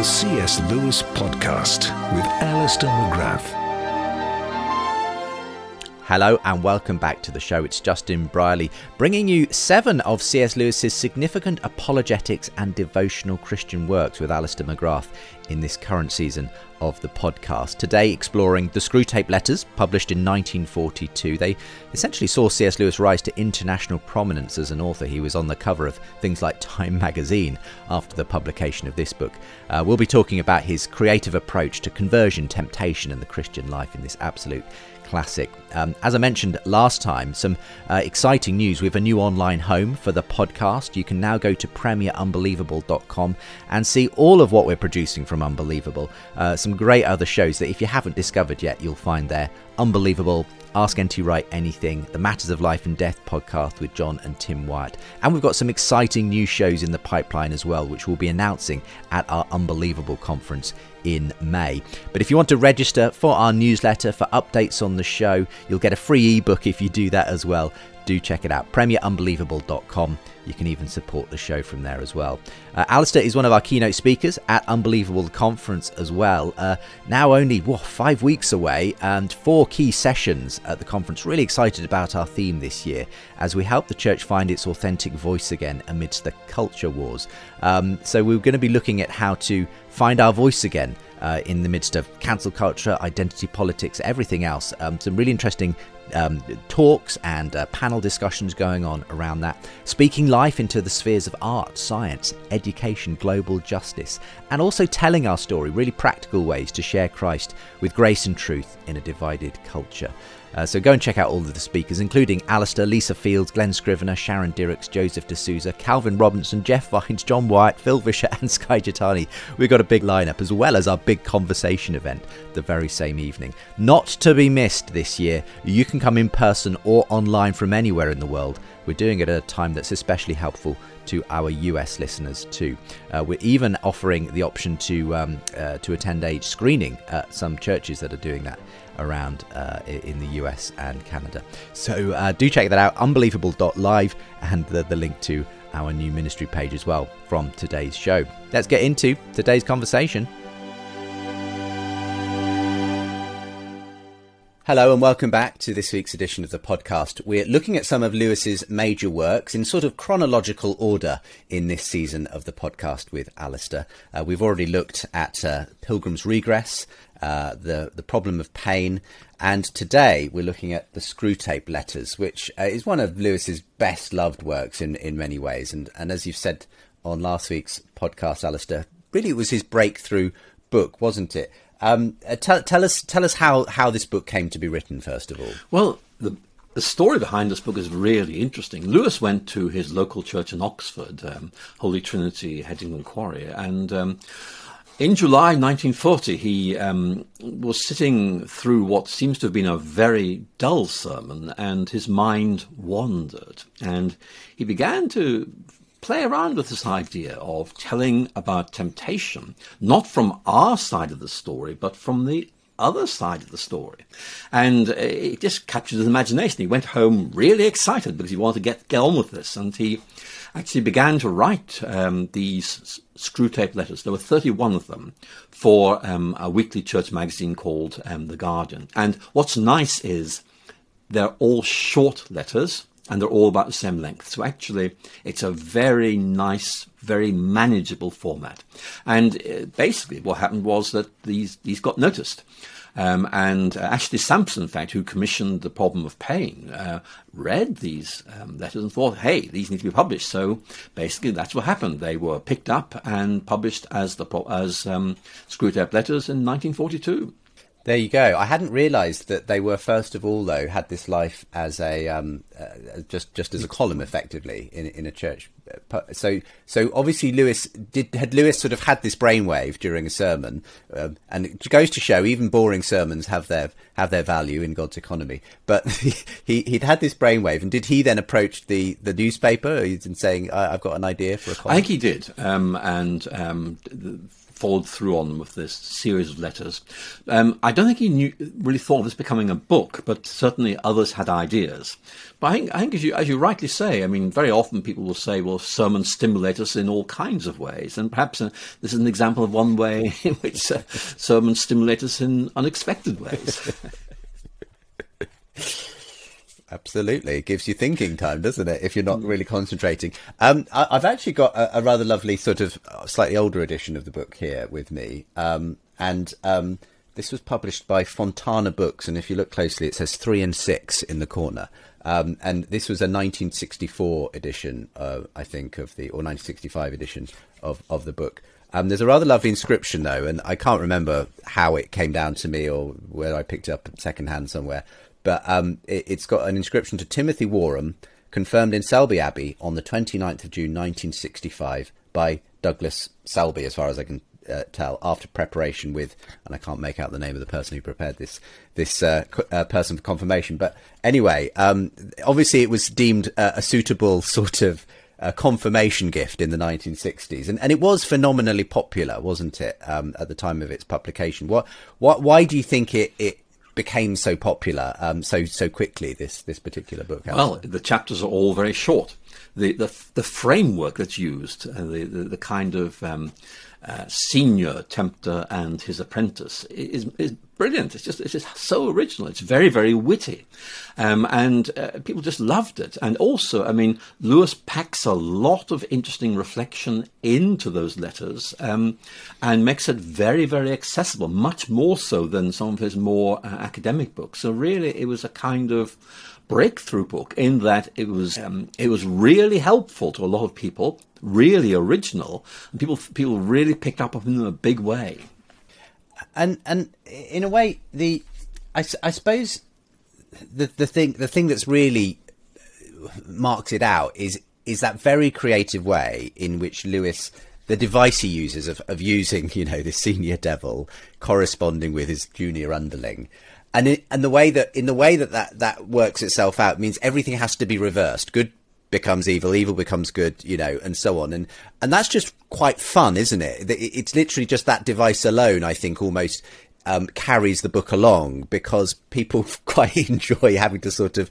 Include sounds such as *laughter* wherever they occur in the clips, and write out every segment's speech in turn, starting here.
The C.S. Lewis Podcast with Alister McGrath. Hello and welcome back to the show. It's Justin Brierley bringing you seven of C.S. Lewis's significant apologetics and devotional Christian works with Alister McGrath in this current season of the podcast. Today, exploring the Screwtape Letters, published in 1942. They essentially saw C.S. Lewis rise to international prominence as an author. He was on the cover of things like Time magazine after the publication of this book. Uh, we'll be talking about his creative approach to conversion, temptation, and the Christian life in this absolute classic. Um, as I mentioned last time, some uh, exciting news. We have a new online home for the podcast. You can now go to premierunbelievable.com and see all of what we're producing from Unbelievable. Uh, some great other shows that if you haven't discovered yet, you'll find there. Unbelievable, Ask NT Wright Anything, the Matters of Life and Death podcast with John and Tim Wyatt. And we've got some exciting new shows in the pipeline as well, which we'll be announcing at our Unbelievable conference in May. But if you want to register for our newsletter for updates on the show, you'll get a free ebook if you do that as well do check it out. PremierUnbelievable.com. You can even support the show from there as well. Uh, Alister is one of our keynote speakers at Unbelievable Conference as well. Uh, now only whoa, five weeks away and four key sessions at the conference. Really excited about our theme this year as we help the church find its authentic voice again amidst the culture wars. Um, so we're going to be looking at how to find our voice again. Uh, in the midst of cancel culture, identity politics, everything else. Um, some really interesting um, talks and uh, panel discussions going on around that, speaking life into the spheres of art, science, education, global justice, and also telling our story, really practical ways to share Christ with grace and truth in a divided culture. Uh, so go and check out all of the speakers, including Alister, Lisa Fields, Glen Scrivener, Sharon Dirckx, Joseph D'Souza, Calvin Robinson, Jeff Vines, John Wyatt, Phil Vischer, *laughs* and Skye Jethani. We've got a big lineup, as well as our big conversation event the very same evening. Not to be missed this year. You can come in person or online from anywhere in the world. We're doing it at a time that's especially helpful to our US listeners too. Uh, we're even offering the option to um, uh, to attend a screening at some churches that are doing that around uh, in the US and Canada. So uh, do check that out, unbelievable.live, and the, the link to our new ministry page as well from today's show. Let's get into today's conversation. Hello and welcome back to this week's edition of the podcast. We're looking at some of Lewis's major works in sort of chronological order in this season of the podcast with Alister. Uh, we've already looked at uh, Pilgrim's Regress, uh, the the problem of pain. And today we're looking at the Screwtape Letters, which uh, is one of Lewis's best loved works in, in many ways. And and as you've said on last week's podcast, Alister, really it was his breakthrough book, wasn't it? Um, uh, tell, tell us tell us how, how this book came to be written first of all. Well, the the story behind this book is really interesting. Lewis went to his local church in Oxford, um, Holy Trinity, Headington Quarry, and um, in July 1940, he um, was sitting through what seems to have been a very dull sermon, and his mind wandered. And he began to play around with this idea of telling about temptation, not from our side of the story, but from the other side of the story. And it just captured his imagination. He went home really excited because he wanted to get, get on with this. And he actually began to write um, these Screwtape letters. There were 31 of them for um, a weekly church magazine called um, The Guardian. And what's nice is they're all short letters. And they're all about the same length. So actually, it's a very nice, very manageable format. And uh, basically, what happened was that these these got noticed. Um, and uh, Ashley Sampson, in fact, who commissioned the problem of pain, uh, read these um, letters and thought, "Hey, these need to be published." So basically, that's what happened. They were picked up and published as the as um, letters in 1942. There you go. I hadn't realised that they were first of all, though, had this life as a um, uh, just just as a column, effectively in in a church. So so obviously Lewis did had Lewis sort of had this brainwave during a sermon, um, and it goes to show even boring sermons have their have their value in God's economy. But *laughs* he he'd had this brainwave, and did he then approach the the newspaper? Been saying, "I've got an idea for a column." I think he did, um, and. Followed through on with this series of letters. Um, I don't think he knew, really thought of this becoming a book, but certainly others had ideas. But I think, I think as, you, as you rightly say, I mean, very often people will say, well, sermons stimulate us in all kinds of ways. And perhaps uh, this is an example of one way *laughs* in which uh, sermons stimulate us in unexpected ways. *laughs* Absolutely, it gives you thinking time, doesn't it? If you're not really concentrating. Um, I, have actually got a, a, rather lovely sort of uh, slightly older edition of the book here with me, um, and um, this was published by Fontana Books. And if you look closely, it says three and six in the corner. Um, and this was a 1964 edition, uh, I think, of the or 1965 edition of of the book. Um, there's a rather lovely inscription though, and I can't remember how it came down to me or where I picked it up secondhand somewhere but um, it, has got an inscription to Timothy Warham, confirmed in Selby Abbey on the 29th of June 1965 by Douglas Selby, as far as I can uh, tell, after preparation with, and I can't make out the name of the person who prepared this this uh, uh, person for confirmation. But anyway, um, obviously it was deemed a suitable sort of uh, confirmation gift in the 1960s, and, and it was phenomenally popular, wasn't it, um, at the time of its publication? What, what, why do you think it, it became so popular um, so so quickly? This this particular book. Well, the chapters are all very short. The the, the framework that's used, uh, the, the, the kind of um, uh, senior tempter and his apprentice is, is brilliant. It's just it's just so original. It's very very witty, um, and uh, people just loved it. And also, I mean, Lewis packs a lot of interesting reflection into those letters um, and makes it very very accessible, much more so than some of his more uh, academic books. So really, it was a kind of breakthrough book in that it was um, it was really helpful to a lot of people, really original, and people people really picked up on it in a big way. And and in a way, the I, I suppose the the thing the thing that's really marks it out is is that very creative way in which Lewis the device he uses of, of using *laughs* you know the senior devil corresponding with his junior underling and and the way that in the way that, that that works itself out means everything has to be reversed good becomes evil, evil becomes good, you know, and so on. And and that's just quite fun, isn't it? It's literally just that device alone. I think almost um, carries the book along because people *laughs* quite *laughs* enjoy having to sort of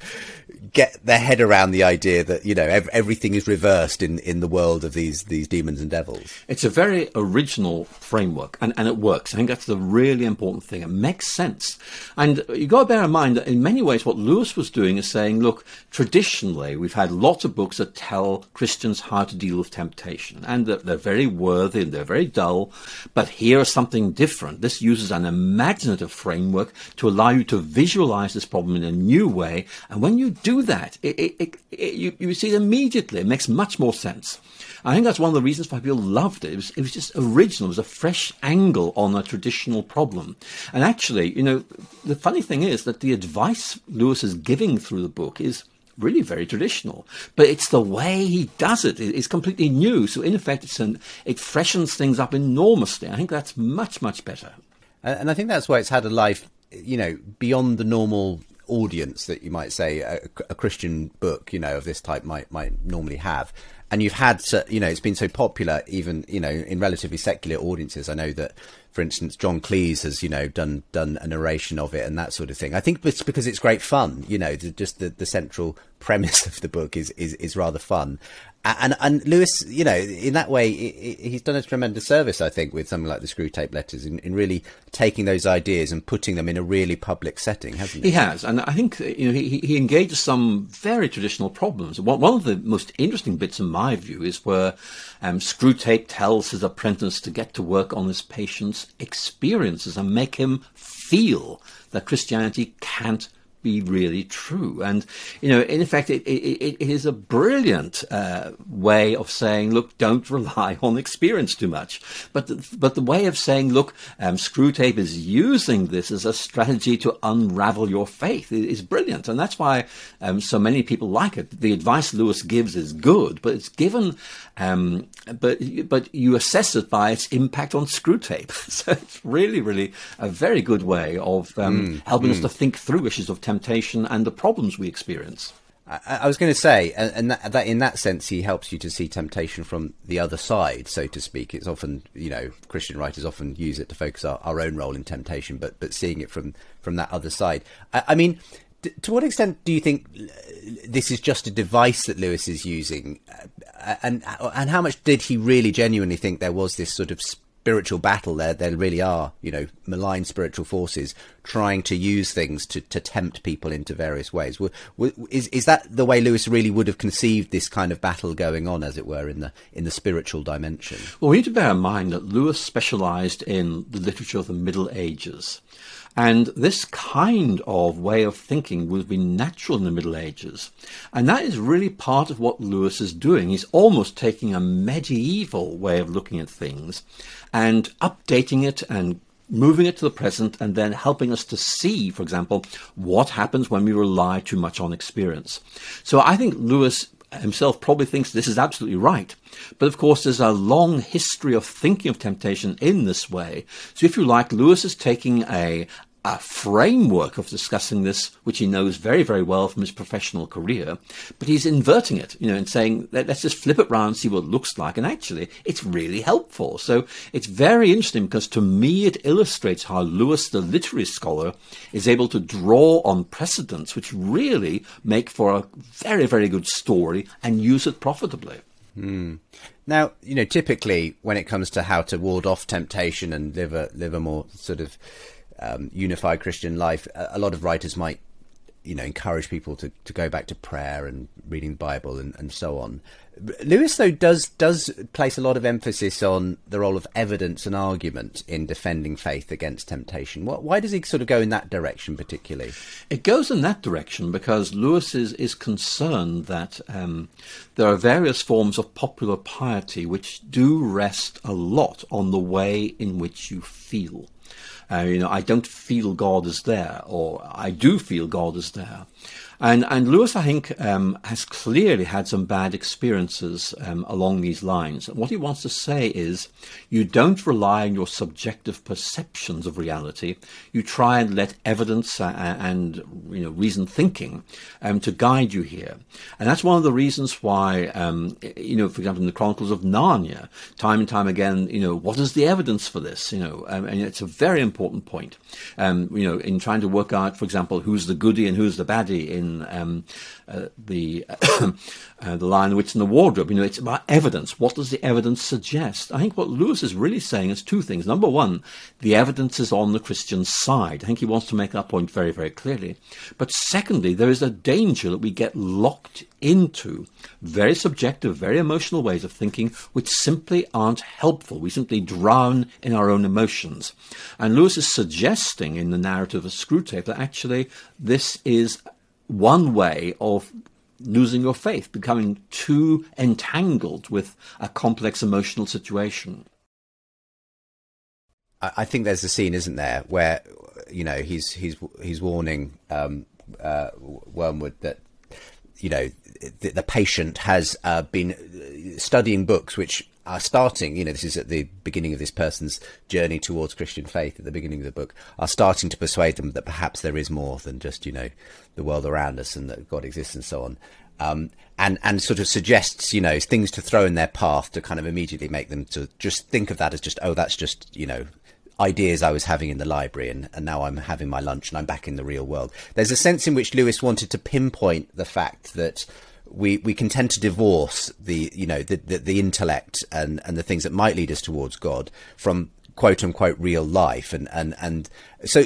get their head around the idea that you know ev- everything is reversed in, in the world of these these demons and devils. It's a very original framework, and, and it works. I think that's the really important thing. It makes sense, and you got to bear in mind that in many ways, what Lewis was doing is saying, look, traditionally we've had lots of books that tell Christians how to deal with temptation, and they're, they're very worthy and they're very dull, but here is something different. This uses an imaginative framework to allow you to visualize this problem in a new way, and when you do that, it, it, it, you, you see it immediately. It makes much more sense. I think that's one of the reasons why people loved it. It was, it was just original. It was a fresh angle on a traditional problem. And actually, you know, the funny thing is that the advice Lewis is giving through the book is really very traditional. But it's the way he does it. it is completely new. So in effect, an, it freshens things up enormously. I think that's much, much better. And I think that's why it's had a life, you know, beyond the normal audience that you might say a, a, Christian book, you know, of this type might might normally have. And you've had, you know, it's been so popular, even you know, in relatively secular audiences. I know that for instance, John Cleese has, you know, done done a narration of it and that sort of thing. I think it's because it's great fun. You know, the, just the, the central premise *laughs* of the book is, is, is rather fun. And and Lewis, you know, in that way, he's done a tremendous service, I think, with something like the Screwtape Letters, in, in really taking those ideas and putting them in a really public setting, hasn't he? He has, and I think you know he, he engages some very traditional problems. One, one of the most interesting bits, in my view, is where um, Screwtape tells his apprentice to get to work on his patient's experiences and make him feel that Christianity can't be really true. And, you know, in effect, it, it, it is a brilliant uh, way of saying, look, don't *laughs* rely on experience too much. But the, but the way of saying, look, um, Screwtape is using this as a strategy to unravel your faith is brilliant. And that's why um, so many people like it. The advice Lewis gives is good, but it's given, um, but, but you assess it by its impact on Screwtape. *laughs* so it's really, really a very good way of mm, helping mm. us to think through issues of temptation and the problems we experience. I, I was going to say, and that, that, in that sense, he helps you to see temptation from the other side, so to speak. It's often, you know, Christian writers often use it to focus our, our own role in temptation, but but seeing it from from that other side. I, I mean, to what extent do you think this is just a device that Lewis is using, uh, and and how much did he really genuinely think there was this sort of spiritual battle there there really are you know malign spiritual forces trying to use things to, to tempt people into various ways. Is is that the way lewis really would have conceived this kind of battle going on as it were in the in the spiritual dimension? Well we need to bear in mind that lewis specialized in the literature of the middle ages and this kind of way of thinking would have been natural in the Middle Ages. And that is really part of what Lewis is doing. He's almost taking a medieval way of looking at things and updating it and moving it to the present and then helping us to see, for example, what happens when we rely too much on experience. So I think Lewis himself probably thinks this is absolutely right. But of course, there's a long history of thinking of temptation in this way. So if you like, Lewis is taking a, a framework of discussing this, which he knows very, very well from his professional career, but he's inverting it, you know, and saying, let's just flip it around, see what it looks like. And actually, it's really helpful. So it's very interesting because to me, it illustrates how Lewis, the literary scholar, is able to draw on precedents which really make for a very, very good story and use it profitably. Mm. Now, you know, typically when it comes to how to ward off temptation and live a live a more sort of um, unified Christian life, a, lot of writers might, you know, encourage people to, to go back to prayer and reading the Bible and, and so on. Lewis, though, does does place a lot of emphasis on the role of evidence and argument in defending faith against temptation. Why does he sort of go in that direction, particularly? It goes in that direction because Lewis is, is concerned that um, there are various forms of popular piety which do rest a lot on the way in which you feel. Uh, you know, I don't feel God is there, or I do feel God is there. And, and Lewis, I think, um, has clearly had some bad experiences um, along these lines. And What he wants to say is you don't rely on your subjective perceptions of reality. You try and let evidence uh, and you know reason thinking um, to guide you here. And that's one of the reasons why, um, you know, for example, in the Chronicles of Narnia, time and time again, you know, what is the evidence for this? You know, um, and it's a very important point. Um, you know, in trying to work out, for example, who's the goody and who's the baddie in um, uh, the *coughs* uh, the Lion, the Witch, and the Wardrobe. You know, it's about evidence. What does the evidence suggest? I think what Lewis is really saying is two things. Number one, the evidence is on the Christian side. I think he wants to make that point very, very clearly. But secondly, there is a danger that we get locked into very subjective, very emotional ways of thinking, which simply aren't helpful. We simply drown in our own emotions. And Lewis is suggesting in the narrative of Screwtape that actually this is one way of losing your faith, becoming too entangled with a complex emotional situation. I think there's a scene, isn't there, where you know he's he's he's warning um, uh, Wormwood that you know the, the patient has uh, been studying books which are starting, you know, this is at the beginning of this person's journey towards Christian faith at the beginning of the book, are starting to persuade them that perhaps there is more than just, you know, the world around us and that God exists and so on. Um, and, and sort of suggests, you know, things to throw in their path to kind of immediately make them to just think of that as just, oh, that's just, you know, ideas I was having in the library, and, and now I'm having my lunch and I'm back in the real world. There's a sense in which Lewis wanted to pinpoint the fact that we, we can tend to divorce the you know the, the, the intellect and, and the things that might lead us towards God from quote unquote real life and and and so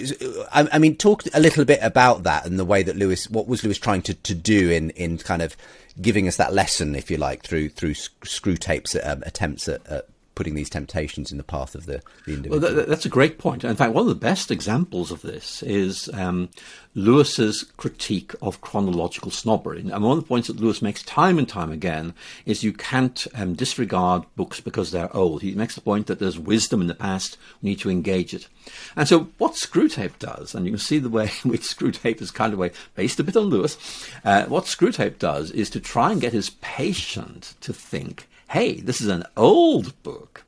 I, I, mean talk a little bit about that and the way that Lewis what was Lewis trying to, to do in in kind of giving us that lesson if you like through through Screwtape's um, attempts at, at putting these temptations in the path of the, the individual. Well, that, that's a great point. In fact, one of the best examples of this is um, Lewis's critique of chronological snobbery. And one of the points that Lewis makes time and time again is you can't um, disregard books because they're old. He makes the point that there's wisdom in the past, we need to engage it. And so what Screwtape does, and you can see the way in which Screwtape is kind of way based a bit on Lewis, uh, what Screwtape does is to try and get his patient to think hey, this is an old book.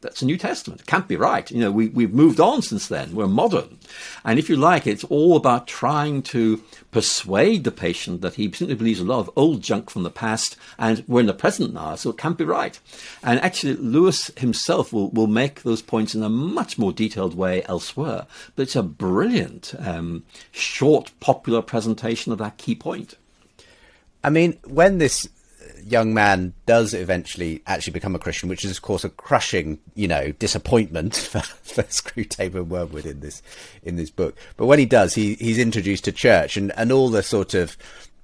That's a New Testament. It can't be right. You know, we, we've moved on since then. We're modern. And if you like, it's all about trying to persuade the patient that he simply believes a lot of old junk from the past and we're in the present now, so it can't be right. And actually, Lewis himself will, will make those points in a much more detailed way elsewhere. But it's a brilliant, um, short, popular presentation of that key point. I mean, when this young man does eventually actually become a Christian, which is of course a crushing, you know, disappointment *laughs* for, for Screwtape and Wormwood in this in this book. But when he does, he he's introduced to church and, and all the sort of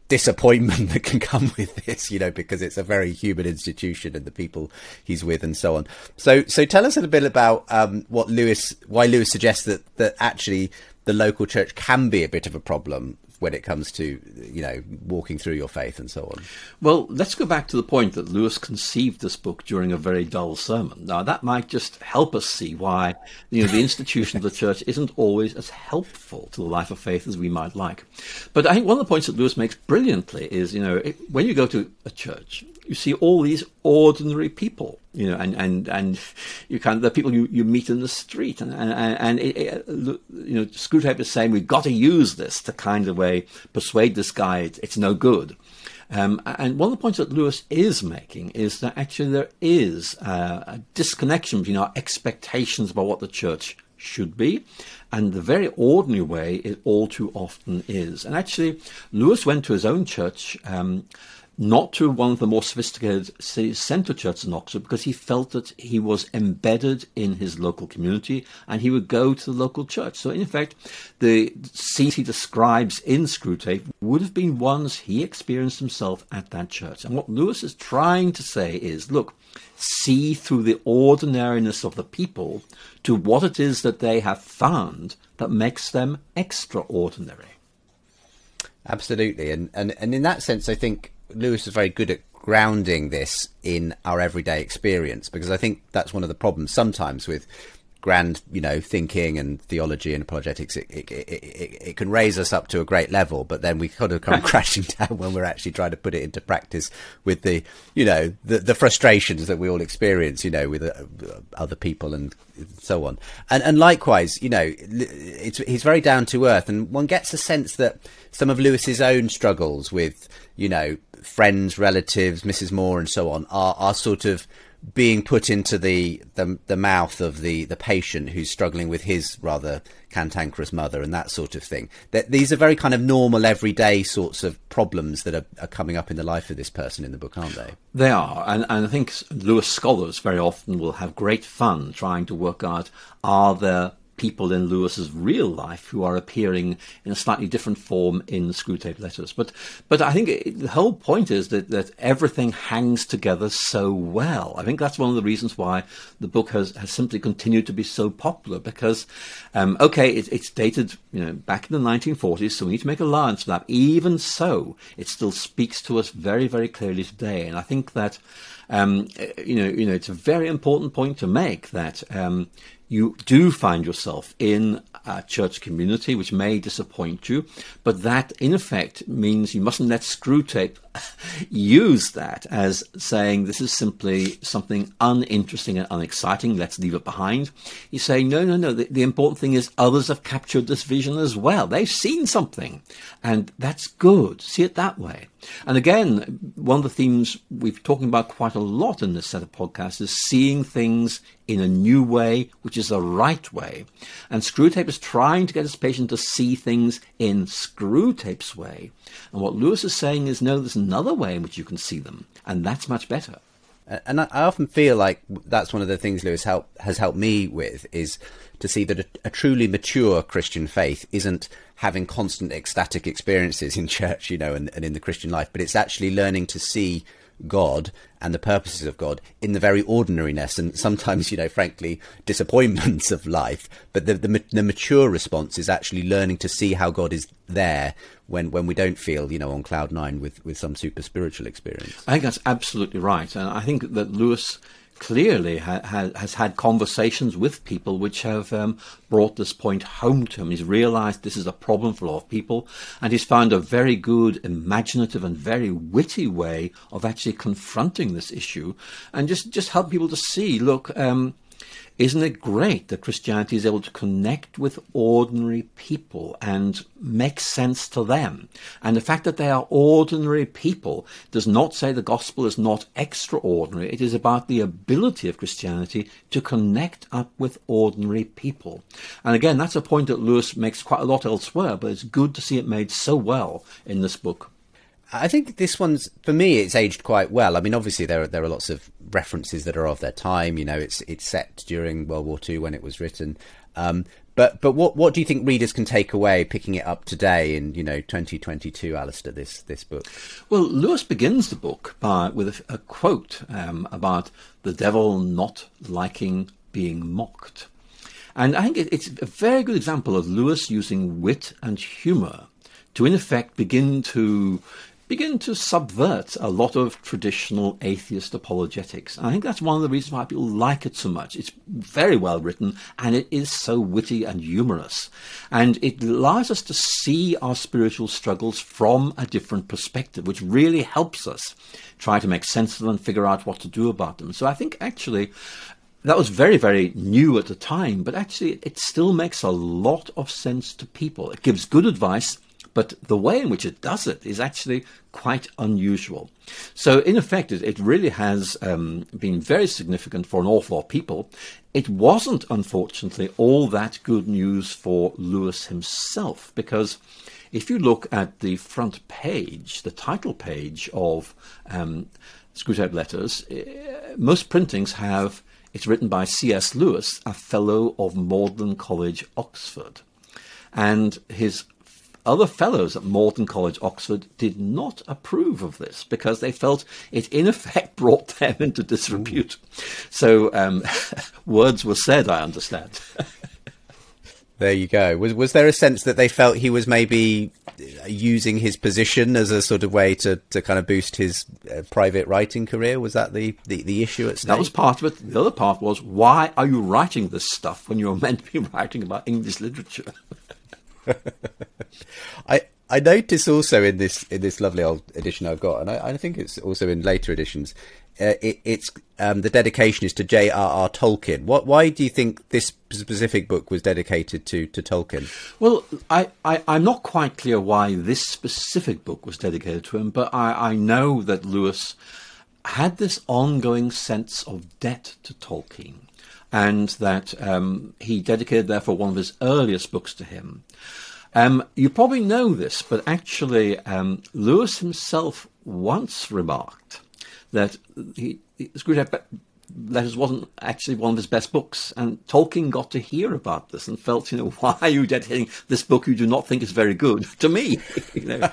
disappointment *laughs* that can come with this, you know, because it's a very human institution and the people he's with and so on. So so tell us a little bit about um, what Lewis why Lewis suggests that that actually the local church can be a bit of a problem when it comes to you know walking through your faith and so on. Well, let's go back to the point that Lewis conceived this book during a very dull sermon. Now that might just help us see why you know the institution of the church isn't always as helpful to the life of faith as we might like. But I think one of the points that Lewis makes brilliantly is you know it, when you go to a church, you see all these ordinary people, you know, and, and, and you of, the people you, you meet in the street. And, and, and it, it, you know, Screwtape is saying we've got to use this to kind of way persuade this guy it's, it's no good. Um, and one of the points that Lewis is making is that actually there is a disconnection between our expectations about what the church should be and the very ordinary way it all too often is. And actually, Lewis went to his own church. Um, not to one of the more sophisticated centre churches in Oxford because he felt that he was embedded in his local community and he would go to the local church. So, in effect, the scenes he describes in Screwtape would have been ones he experienced himself at that church. And what Lewis is trying to say is look, see through the ordinariness of the people to what it is that they have found that makes them extraordinary. Absolutely. And, and, and in that sense, I think Lewis is very good at grounding this in our everyday experience because I think that's one of the problems sometimes with grand, you know, thinking and theology and apologetics. It, it, it, it, can raise us up to a great level, but then we kind of come *laughs* crashing down when we're actually trying to put it into practice with the, you know, the, the frustrations that we all experience, you know, with uh, other people and so on. And and likewise, you know, it's he's very down to earth, and one gets a sense that some of Lewis's own struggles with, you know, friends, relatives, Mrs. Moore, and so on, are are sort of being put into the, the the mouth of the the patient who's struggling with his rather cantankerous mother and that sort of thing. That these are very kind of normal, everyday sorts of problems that are, are coming up in the life of this person in the book, aren't they? They are, and, and I think Lewis scholars very often will have great fun trying to work out are there people in Lewis's real life who are appearing in a slightly different form in Screwtape letters. But but I think it, the whole point is that that everything hangs together so well. I think that's one of the reasons why the book has, has simply continued to be so popular because um, okay, it, it's dated you know back in the 1940s, so we need to make allowance for that. Even so, it still speaks to us very very clearly today, and I think that. Um, you know, you know, it's a very important point to make that um, you do find yourself in a church community which may disappoint you, but that in effect means you mustn't let Screwtape use that as saying this is simply something uninteresting and unexciting, let's leave it behind. He's saying, no, no, no, the, the important thing is others have captured this vision as well. They've seen something, and that's good. See it that way. And again, one of the themes we've talking about quite a lot in this set of podcasts is seeing things in a new way, which is the right way. And Screwtape is trying to get his patient to see things in Screwtape's way. And what Lewis is saying is, no, there's another way in which you can see them, and that's much better. And I often feel like that's one of the things Lewis help, has helped me with is to see that a, a truly mature Christian faith isn't having constant ecstatic experiences in *laughs* church, you know, and, and in the Christian life, but it's actually learning to see God and the purposes of God in the very ordinariness and sometimes, you know, frankly, disappointments of life. But the, the, the mature response is actually learning to see how God is there when when we don't feel, you know, on cloud nine with with some super spiritual experience. I think that's absolutely right, and I think that Lewis clearly ha- ha- has had conversations with people which have um, brought this point home to him. He's realized this is a problem for a lot of people, and he's found a very good, imaginative, and very witty way of actually confronting this issue and just, just help people to see look, um, isn't it great that Christianity is able to connect with ordinary people and make sense to them? And the fact that they are ordinary people does not say the gospel is not extraordinary. It is about the ability of Christianity to connect up with ordinary people. And again, that's a point that Lewis makes quite a lot elsewhere, but it's good to see it made so well in this book. I think this one's for me. It's aged quite well. I mean, obviously there are there are lots of references that are of their time. You know, it's it's set during World War II when it was written. Um, but but what what do you think readers can take away picking it up today in you know 2022, Alister? This this book. Well, Lewis begins the book by with a, a quote um, about the devil not liking being mocked, and I think it, it's a very good example of Lewis using wit and humour to in effect begin to begin to subvert a lot of traditional atheist apologetics. I think that's one of the reasons why people like it so much. It's very well written and it is so witty and humorous. And it allows us to see our spiritual struggles from a different perspective, which really helps us try to make sense of them and figure out what to do about them. So I think actually that was very, very new at the time, but actually it still makes a lot of sense to people. It gives good advice but the way in which it does it is actually quite unusual. So, in effect, it, it really has um, been very significant for an awful lot of people. It wasn't, unfortunately, all that good news for Lewis himself, because if you look at the front page, the title page of um, Screwtape Letters, uh, most printings have it's written by C.S. Lewis, a fellow of Magdalen College, Oxford. And his other fellows at Magdalen College, Oxford, did not approve of this because they felt it, in effect, *laughs* brought them into disrepute. So um, *laughs* words were said, I understand. *laughs* there you go. Was was there a sense that they felt he was maybe using his position as a sort of way to, to kind of boost his uh, private writing career? Was that the, the, the issue at stake? That was part of it. The other part was why are you writing this stuff when you're meant to be writing about English literature? *laughs* I I notice also in this in this lovely old edition I've got, and I, I think it's also in later editions. Uh, it, it's um, the dedication is to J.R.R. Tolkien. What? Why do you think this specific book was dedicated to to Tolkien? Well, I, I am not quite clear why this specific book was dedicated to him, but I, I know that Lewis had this ongoing sense of debt to Tolkien, and that um, he dedicated therefore one of his earliest books to him. Um, you probably know this, but actually, um, Lewis himself once remarked that he, Screwtape Letters wasn't actually one of his best books, and Tolkien got to hear about this and felt, you know, *laughs* why are you dedicating this book you do not think is very good *laughs* to me? *laughs* you know,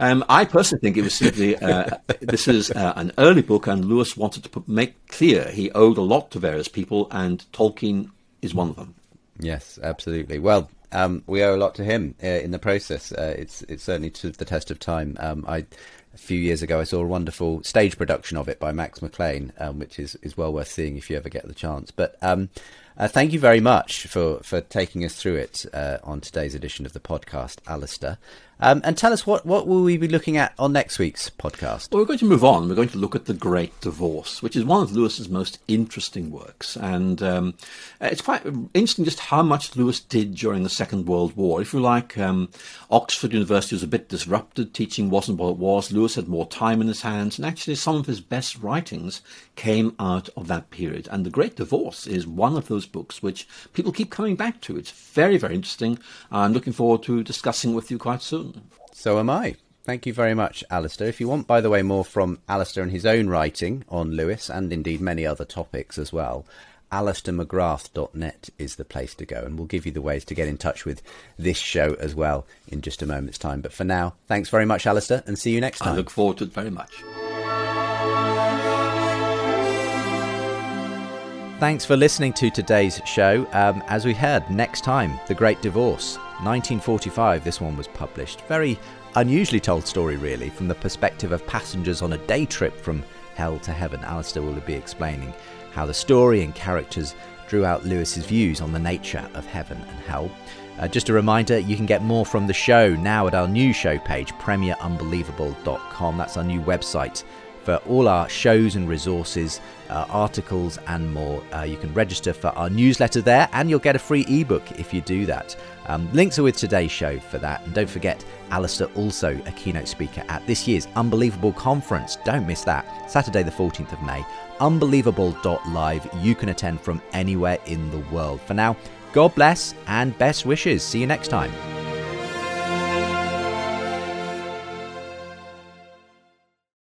um, I personally think it was simply uh, this is uh, an early book, and Lewis wanted to put, make clear he owed a lot to various people, and Tolkien is one of them. Yes, absolutely. Well, um, we owe a lot to him uh, in the process. Uh, it's it's certainly to the test of time. Um, I a few years ago I saw a wonderful stage production of it by Max McLean, um, which is, is well worth seeing if you ever get the chance. But um, uh, thank you very much for, for taking us through it uh, on today's edition of the podcast, Alister. Um, and tell us what, what will we be looking at on next week's podcast? Well, we're going to move on. We're going to look at The Great Divorce, which is one of Lewis's most interesting works. And um, it's quite interesting just how much Lewis did during the Second World War. If you like, um, Oxford University was a bit disrupted. Teaching wasn't what it was. Lewis had more time in his hands. And actually, some of his best writings came out of that period. And The Great Divorce is one of those books which people keep coming back to. It's very, very interesting. I'm looking forward to discussing with you quite soon. So am I. Thank you very much, Alister. If you want, by the way, more from Alister and his own writing on Lewis and indeed many other topics as well, alistermcgrath.net is the place to go, and we'll give you the ways to get in touch with this show as well in just a moment's time. But for now, thanks very much, Alister, and see you next time. I look forward to it very much. Thanks for listening to today's show. Um, as we heard, next time, The Great Divorce. 1945, this one was published. Very unusually told story, really, from the perspective of passengers on a day trip from hell to heaven. Alister will be explaining how the story and characters drew out Lewis's views on the nature of heaven and hell. Uh, just a reminder, you can get more from the show now at our new show page, premierunbelievable.com. That's our new website for all our shows and resources, uh, articles, and more. Uh, you can register for our newsletter there, and you'll get a free ebook if you do that. Um, links are with today's show for that. And don't forget, Alister also a keynote speaker at this year's Unbelievable Conference. Don't miss that. Saturday, the 14th of May. Unbelievable.live. You can attend from anywhere in the world. For now, God bless and best wishes. See you next time.